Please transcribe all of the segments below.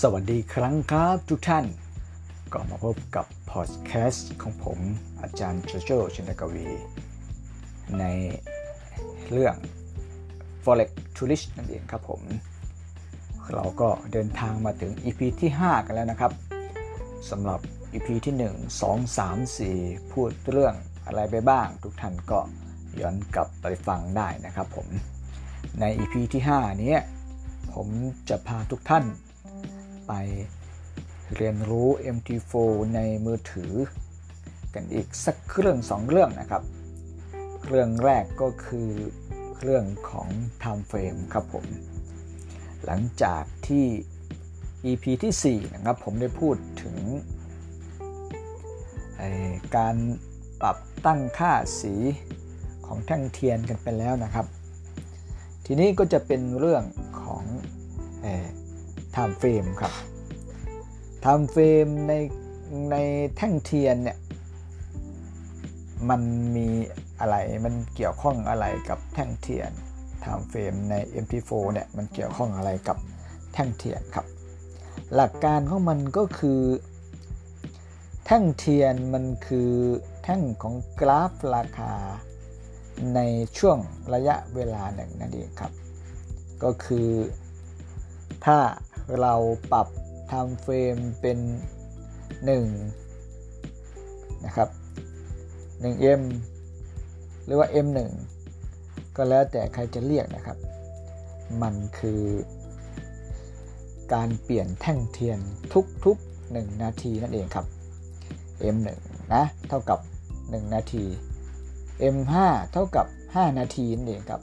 สวัสดีครั้งครับทุกท่าน ก็มาพบกับพอดแคสต์ของผมอาจารย์โจโจชินกวี ในเรื่อง Forex Tourist นั่นเองครับผม เราก็เดินทางมาถึง EP ที่ 5 กันแล้วนะครับสำหรับ EP ที่ 1 2 3 4 พูดเรื่องอะไรไปบ้าง ทุกท่านก็ย้อนกลับไปฟังได้นะครับผม ใน EP ที่ 5 นี้ผมจะพาทุกท่าน ไปเรียนรู้ MT4 ในมือถือ กันอีกสักเครื่องสองเรื่องนะครับ เรื่องแรกก็คือเรื่องของ Time Frame ครับผม หลังจากที่ EP ที่ 4 นะครับ ผมได้พูดถึงการปรับตั้งค่าสีของแท่งเทียนกันไปแล้วนะครับ ทีนี้ก็จะเป็นเรื่องของ time frame ครับ time frame ในในแท่งเทียนเนี่ยมันมีอะไรมันเกี่ยวข้องอะไรกับแท่งเทียนทม์เฟรมใน MP4 เนี่ยมันเกี่ยวข้องอะไรกับแท่งเทียนครับ หลักการของมันก็คือ แท่งเทียนมันคือแท่งของกราฟราคาในช่วงระยะเวลาหนึ่งนั่นเองครับ ก็คือถ้า เราปรับ time frame เป็น 1 นะครับ 1m หรือว่า m1 ก็แล้วแต่ใครจะเรียกนะครับ มันคือการเปลี่ยนแท่งเทียนทุกๆ 1 นาทีนั่นเองครับ m1 นะเท่ากับ 1 นาที m5 เท่ากับ 5 นาทีนั่นเองครับ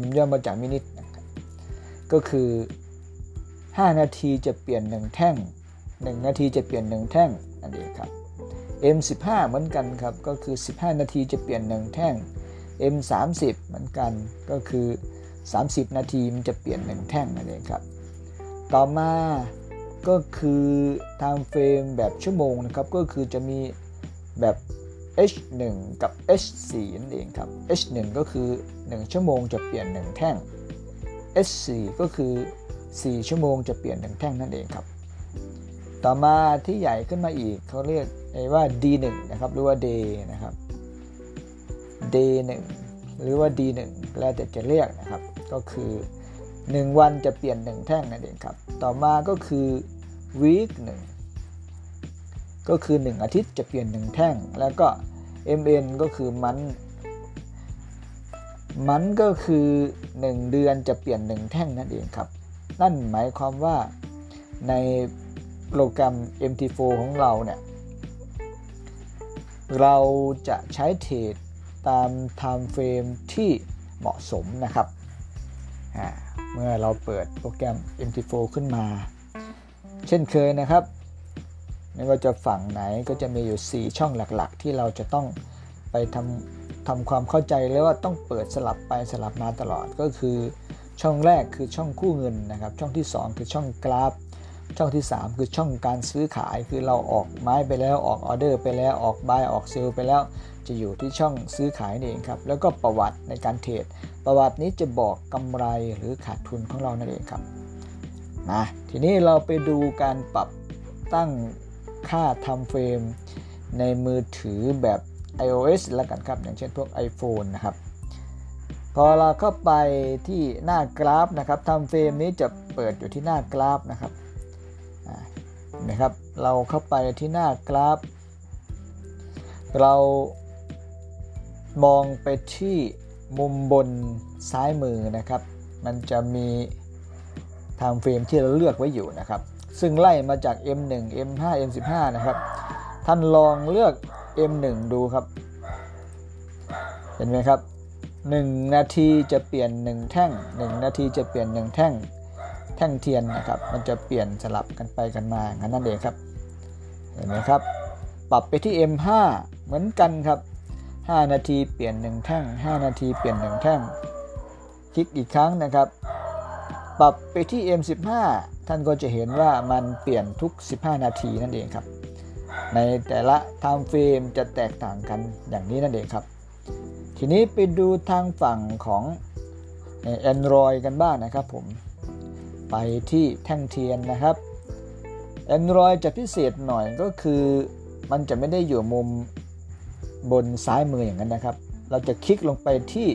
m ย่อมาจากมินิทนะครับก็คือ 5 นาทีจะเปลี่ยน 1 แท่ง 1 นาทีจะเปลี่ยน 1 แท่งนั่นเองครับ M15 เหมือนกันครับก็คือ 15 นาทีจะเปลี่ยน 1 แท่ง M30 เหมือนกันก็คือ 30 นาทีมันจะเปลี่ยน 1 แท่งนั่นเองครับ ต่อมาก็คือ time frame แบบชั่วโมงนะครับก็คือจะมีแบบ H1 กับ H4 นั่นเองครับ H1 ก็คือ 1 ชั่วโมงจะเปลี่ยน 1 แท่ง H4 ก็คือ 4 ชั่วโมงจะเปลี่ยนหนึ่งแท่งนั่นเองครับ ต่อมาที่ใหญ่ขึ้นมาอีกเขาเรียกว่า D1 นะครับหรือว่า Day นะครับ Day1 หรือว่า D1 แล้วแต่จะเรียกนะครับ ก็คือ 1 วันจะเปลี่ยน 1 แท่งนั่นเองครับ ต่อมาก็คือ Week 1ก็คือ 1 อาทิตย์จะเปลี่ยน 1 แท่ง แล้วก็ MN ก็คือมันมันก็คือ 1 เดือนจะเปลี่ยน 1 แท่งนั่นเองครับ นั่นหมายความว่าในโปรแกรม MT4 ของเราเนี่ย เราจะใช้เทรดตาม time frame ที่เหมาะสมนะครับ เมื่อเราเปิดโปรแกรม MT4 ขึ้นมา เช่นเคยนะครับ ไม่ว่าจะฝั่งไหนก็จะมีอยู่ 4 ช่องหลักๆ ที่เราจะต้องไปทำทำความเข้าใจแล้วว่าต้องเปิดสลับไปสลับมาตลอดก็คือ ช่องแรกคือช่องคู่เงินนะครับ ช่องที่ 2 คือช่องกราฟ ช่องที่ 3 คือช่องการซื้อขาย คือเราออกไม้ไปแล้วออกออเดอร์ไปแล้วออก buy ออก sell ไปแล้ว จะอยู่ที่ช่องซื้อขายนี่เองครับ แล้วก็ประวัติในการเทรด ประวัตินี้จะบอกกำไรหรือขาดทุนของเรานั่นเองครับนะทีนี้เราไปดูการปรับตั้งค่า time frame ในมือถือแบบ iOS แล้วกันครับ อย่างเช่นพวก iPhone นะครับ พอเราเข้าไปที่หน้ากราฟนะครับทำเฟรมนี้จะเปิดอยู่ที่หน้ากราฟนะครับนะครับ เราเข้าไปที่หน้ากราฟ เรามองไปที่มุมบนซ้ายมือนะครับ มันจะมีทำเฟรมที่เราเลือกไว้อยู่นะครับ ซึ่งไล่มาจาก M1 M5 M15 นะครับ ท่านลองเลือก M1 ดูครับ เห็นไหมครับ 1 นาทีจะเปลี่ยน 1 แท่ง 1 นาทีจะเปลี่ยน 1 แท่ง แท่งเทียนนะครับ มันจะเปลี่ยนสลับกันไปกันมางั้นนั่นเองครับ เห็นไหมครับ ปรับไปที่ M5 เหมือนกันครับ 5 นาทีเปลี่ยน 1 แท่ง 5 นาทีเปลี่ยน 1 แท่ง คลิกอีกครั้งนะครับ ปรับไปที่ M15 ท่านก็จะเห็นว่ามันเปลี่ยนทุก 15 นาทีนั่นเองครับ ในแต่ละ time frame จะแตกต่างกันอย่างนี้นั่นเองครับ ทีนี้ไปดูทางฝั่งของ Android กันบ้างนะครับผม ไปที่แท่งเทียนนะครับ Android จะพิเศษหน่อยก็คือมันจะไม่ได้อยู่มุมบนซ้ายมืออย่างนั้นนะครับ เราจะคลิกลงไปที่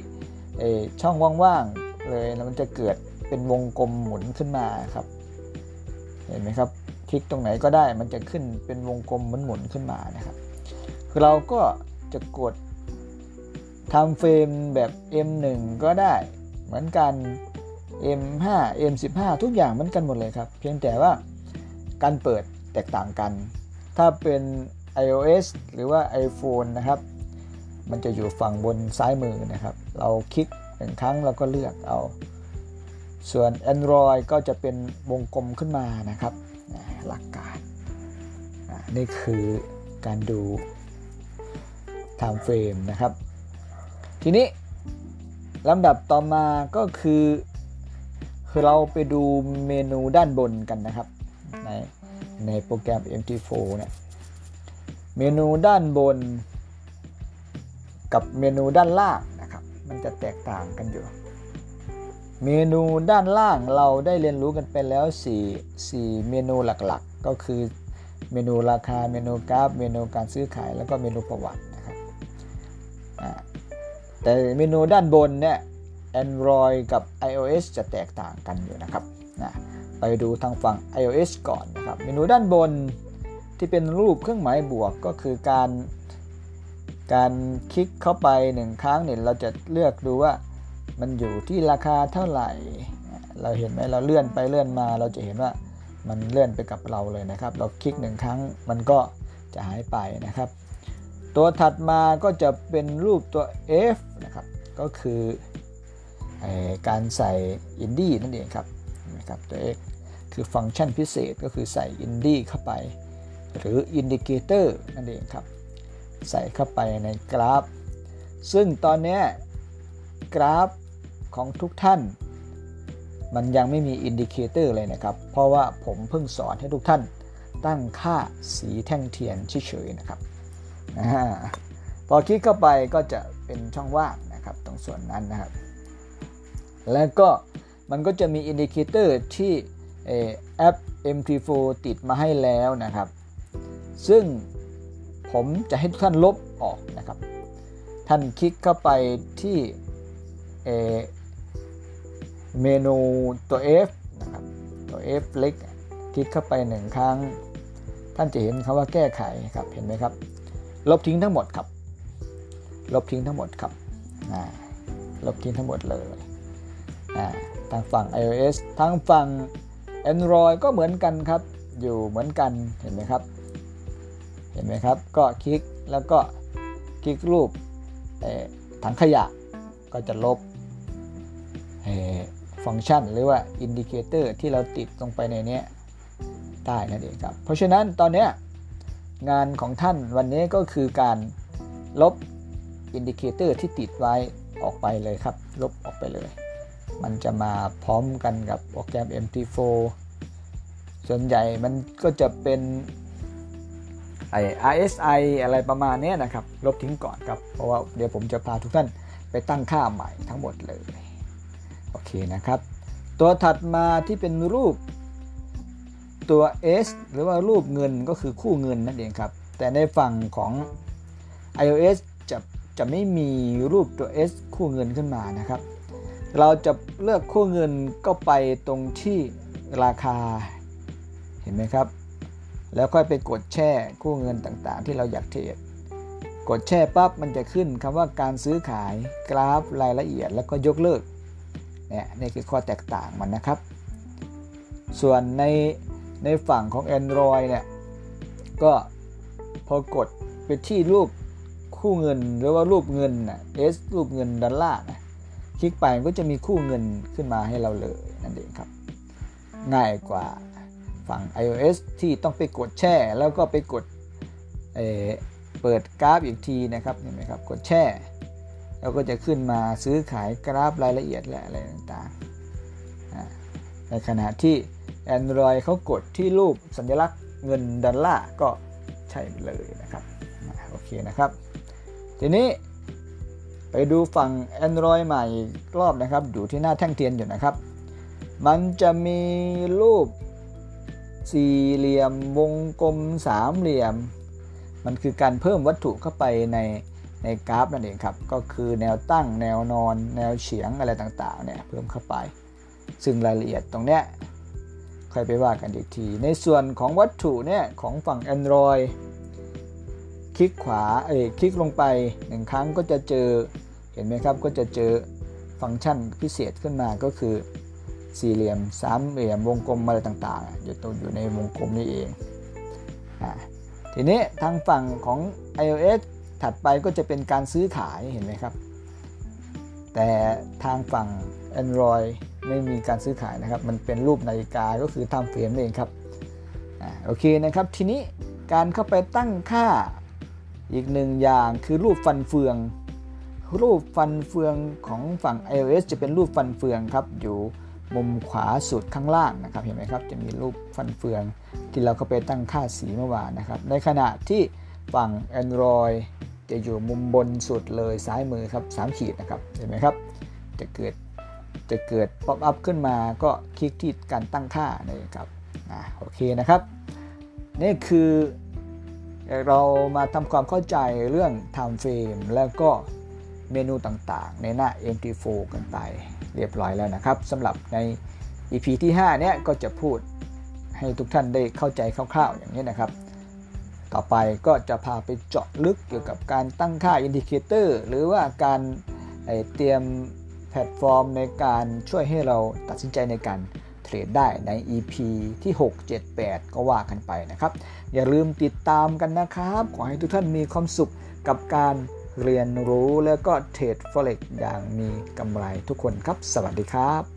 ช่องว่างๆเลยแล้วมันจะเกิดเป็นวงกลมหมุนขึ้นมาครับ เห็นไหมครับ คลิกตรงไหนก็ได้มันจะขึ้นเป็นวงกลมหมุนๆขึ้นมานะครับคือเราก็จะกด ทำเฟรมแบบ M1 ก็ได้เหมือนกัน M5 M15 ทุกอย่างเหมือนกันหมดเลยครับ เพียงแต่ว่าการเปิดแตกต่างกัน ถ้าเป็น iOS หรือว่า iPhone นะครับ มันจะอยู่ฝั่งบนซ้ายมือนะครับ เราคลิกหนึ่งครั้งเราก็เลือกเอา ส่วน Android ก็จะเป็นวงกลมขึ้นมานะครับ หลักการนี่คือการดู time frame นะครับ ทีนี้ลำดับต่อมาก็คือ คือเราไปดูเมนูด้านบนกันนะครับ ในในโปรแกรม MT4 เนี่ยเมนูด้านบน กับเมนูด้านล่างนะครับ มันจะแตกต่างกันอยู่เมนูด้านล่างเราได้เรียนรู้กันไปแล้ว 4 4 เมนูหลักๆ ก็คือเมนูราคาเมนูกราฟ เมนูการซื้อขายแล้วก็เมนูประวัตินะครับ แต่เมนูด้านบนเนี่ย Android กับ iOS จะแตกต่างกันอยู่นะครับนะไปดูทางฝั่ง iOS ก่อนนะครับ เมนูด้านบนที่เป็นรูปเครื่องหมายบวกก็คือการการคลิกเข้าไปหนึ่งครั้งเนี่ยเราจะเลือกดูว่ามันอยู่ที่ราคาเท่าไหร่ เราเห็นไหมเราเลื่อนไปเลื่อนมา เราจะเห็นว่ามันเลื่อนไปกับเราเลยนะครับ เราคลิกหนึ่งครั้งมันก็จะหายไปนะครับ ตัวถัดมาก็จะเป็นรูปตัว F นะครับ ก็คือการใส่อินดี้นั่นเองครับนะครับตัว X คือฟังก์ชันพิเศษก็คือใส่อินดี้เข้าไป หรือ indicator นั่นเองครับ ใส่เข้าไปในกราฟ ซึ่งตอนนี้กราฟของทุกท่าน มันยังไม่มี indicator เลยนะครับ เพราะว่าผมเพิ่งสอนให้ทุกท่านตั้งค่าสีแท่งเทียนเฉยๆนะครับ พอคลิกเข้าไปก็จะเป็นช่องว่างนะครับตรงส่วนนั้นนะครับ แล้วก็มันก็จะมี indicator ที่แอป MT4 ติดมาให้แล้วนะครับ ซึ่งผมจะให้ทุกท่านลบออกนะครับ ท่านคลิกเข้าไปที่เมนูตัว F นะครับตัว F เล็ก คลิกเข้าไปหนึ่งครั้ง ท่านจะเห็นคำว่าแก้ไขครับ เห็นไหมครับ ลบทิ้งทั้งหมดครับ ลบทิ้งทั้งหมดครับลบทิ้งทั้งหมดเลยทางฝั่ง iOS ทางฝั่ง Android ก็เหมือนกันครับ อยู่เหมือนกันเห็นไหมครับ เห็นไหมครับ ก็คลิกแล้วก็คลิกรูปถังขยะก็จะลบฟังก์ชันหรือว่า indicator ที่เราติดลงไปในนี้ได้นั่นเองครับ เพราะฉะนั้นตอนนี้ งานของท่านวันนี้ก็คือการลบ indicator ที่ติดไว้ออกไปเลยครับ ลบออกไปเลย มันจะมาพร้อมกันกับโปรแกรม MT4 ส่วนใหญ่มันก็จะเป็นไอ RSI อะไรประมาณนี้นะครับ ลบทิ้งก่อนครับ เพราะว่าเดี๋ยวผมจะพาทุกท่านไปตั้งค่าใหม่ทั้งหมดเลย โอเคนะครับ ตัวถัดมาที่เป็นรูป ตัว S หรือว่ารูปเงินก็คือคู่เงินนั่นเองครับ แต่ในฝั่งของ iOS จะจะไม่มีรูปตัว S คู่เงินขึ้นมานะครับ เราจะเลือกคู่เงินก็ไปตรงที่ราคาเห็นไหมครับ แล้วค่อยไปกดแช่คู่เงินต่างๆ ที่เราอยากเทรดกดแช่ปั๊บมันจะขึ้นคำว่าการซื้อขายกราฟรายละเอียดแล้วก็ยกเลิกเนี่ยนี่คือข้อแตกต่างมันนะครับ ส่วนใน ในฝั่งของ Android เนี่ย ก็พอกดไปที่รูปคู่เงินหรือว่ารูปเงินนะ S รูปเงินดอลลาร์นะคลิกไปก็จะมีคู่เงินขึ้นมาให้เราเลยนั่นเองครับ ง่ายกว่าฝั่ง iOS ที่ต้องไปกดแช่ แล้วก็ไปกดเเปิดกราฟอีกทีนะครับเห็นไหมครับกดแช่แล้วก็จะขึ้นมาซื้อขายกราฟรายละเอียดและอะไรต่างๆในขณะที่ Android เขากดที่รูปสัญลักษณ์เงินดอลลาร์ก็ใช่เลยนะครับโอเคนะครับ ทีนี้ไปดูฝั่ง Android ใหม่รอบนะครับอยู่ที่หน้าแท่งเทียนอยู่นะครับ มันจะมีรูปสี่เหลี่ยมวงกลมสามเหลี่ยม มันคือการเพิ่มวัตถุเข้าไปในในกราฟนั่นเองครับ ก็คือแนวตั้งแนวนอน แนวเฉียงอะไรต่างๆเนี่ยเพิ่มเข้าไป ซึ่งรายละเอียดตรงเนี้ย ค่อยไปว่ากันอีกที ในส่วนของวัตถุเนี่ยของฝั่ง Android คลิกขวาเอ้คลิกลงไปหนึ่งครั้งก็จะเจอเห็นไหมครับก็จะเจอฟังก์ชันพิเศษขึ้นมาก็คือสี่เหลี่ยมสามเหลี่ยมวงกลมอะไรต่างๆ อยู่ตรงอยู่ในวงกลมนี้เองอทีนี้ทางฝั่งของ iOS ถัดไปก็จะเป็นการซื้อขายเห็นไหมครับ แต่ทางฝั่ง Android ไม่มีการซื้อขายนะครับ มันเป็นรูปนาฬิกาก็คือทำเฟรมเองครับอโอเคนะครับ ทีนี้การเข้าไปตั้งค่าอีกหนึ่งอย่างคือรูปฟันเฟือง รูปฟันเฟืองของฝั่ง iOS จะเป็นรูปฟันเฟืองครับ อยู่มุมขวาสุดข้างล่างนะครับเห็นไหมครับ จะมีรูปฟันเฟืองที่เราเข้าไปตั้งค่าสีเมื่อวานนะครับ ในขณะที่ฝั่ง Android จะอยู่มุมบนสุดเลยซ้ายมือครับ3ขีดนะครับเห็นไหมครับ จะเกิด จะเกิดป๊อปอัพขึ้นมาก็คลิกที่การตั้งค่านี่ครับอ่าโอเคนะครับ นี่คือเรามาทำความเข้าใจเรื่อง time frame แล้วก็เมนูต่างๆ ในหน้า MT4 กันไปเรียบร้อยแล้วนะครับสำหรับใน EP ที่ 5 เนี่ยก็จะพูดให้ทุกท่านได้เข้าใจคร่าวๆ อย่างนี้นะครับ ต่อไปก็จะพาไปเจาะลึกเกี่ยวกับการตั้งค่า indicator หรือว่าการเตรียม แพลตฟอร์มในการช่วยให้เราตัดสินใจในการเทรดได้ใน EP ที่ 6 7 8 ก็ว่ากันไปนะครับ อย่าลืมติดตามกันนะครับ ขอให้ทุกท่านมีความสุขกับการเรียนรู้แล้วก็เทรด Forex อย่างมีกำไรทุกคนครับ สวัสดีครับ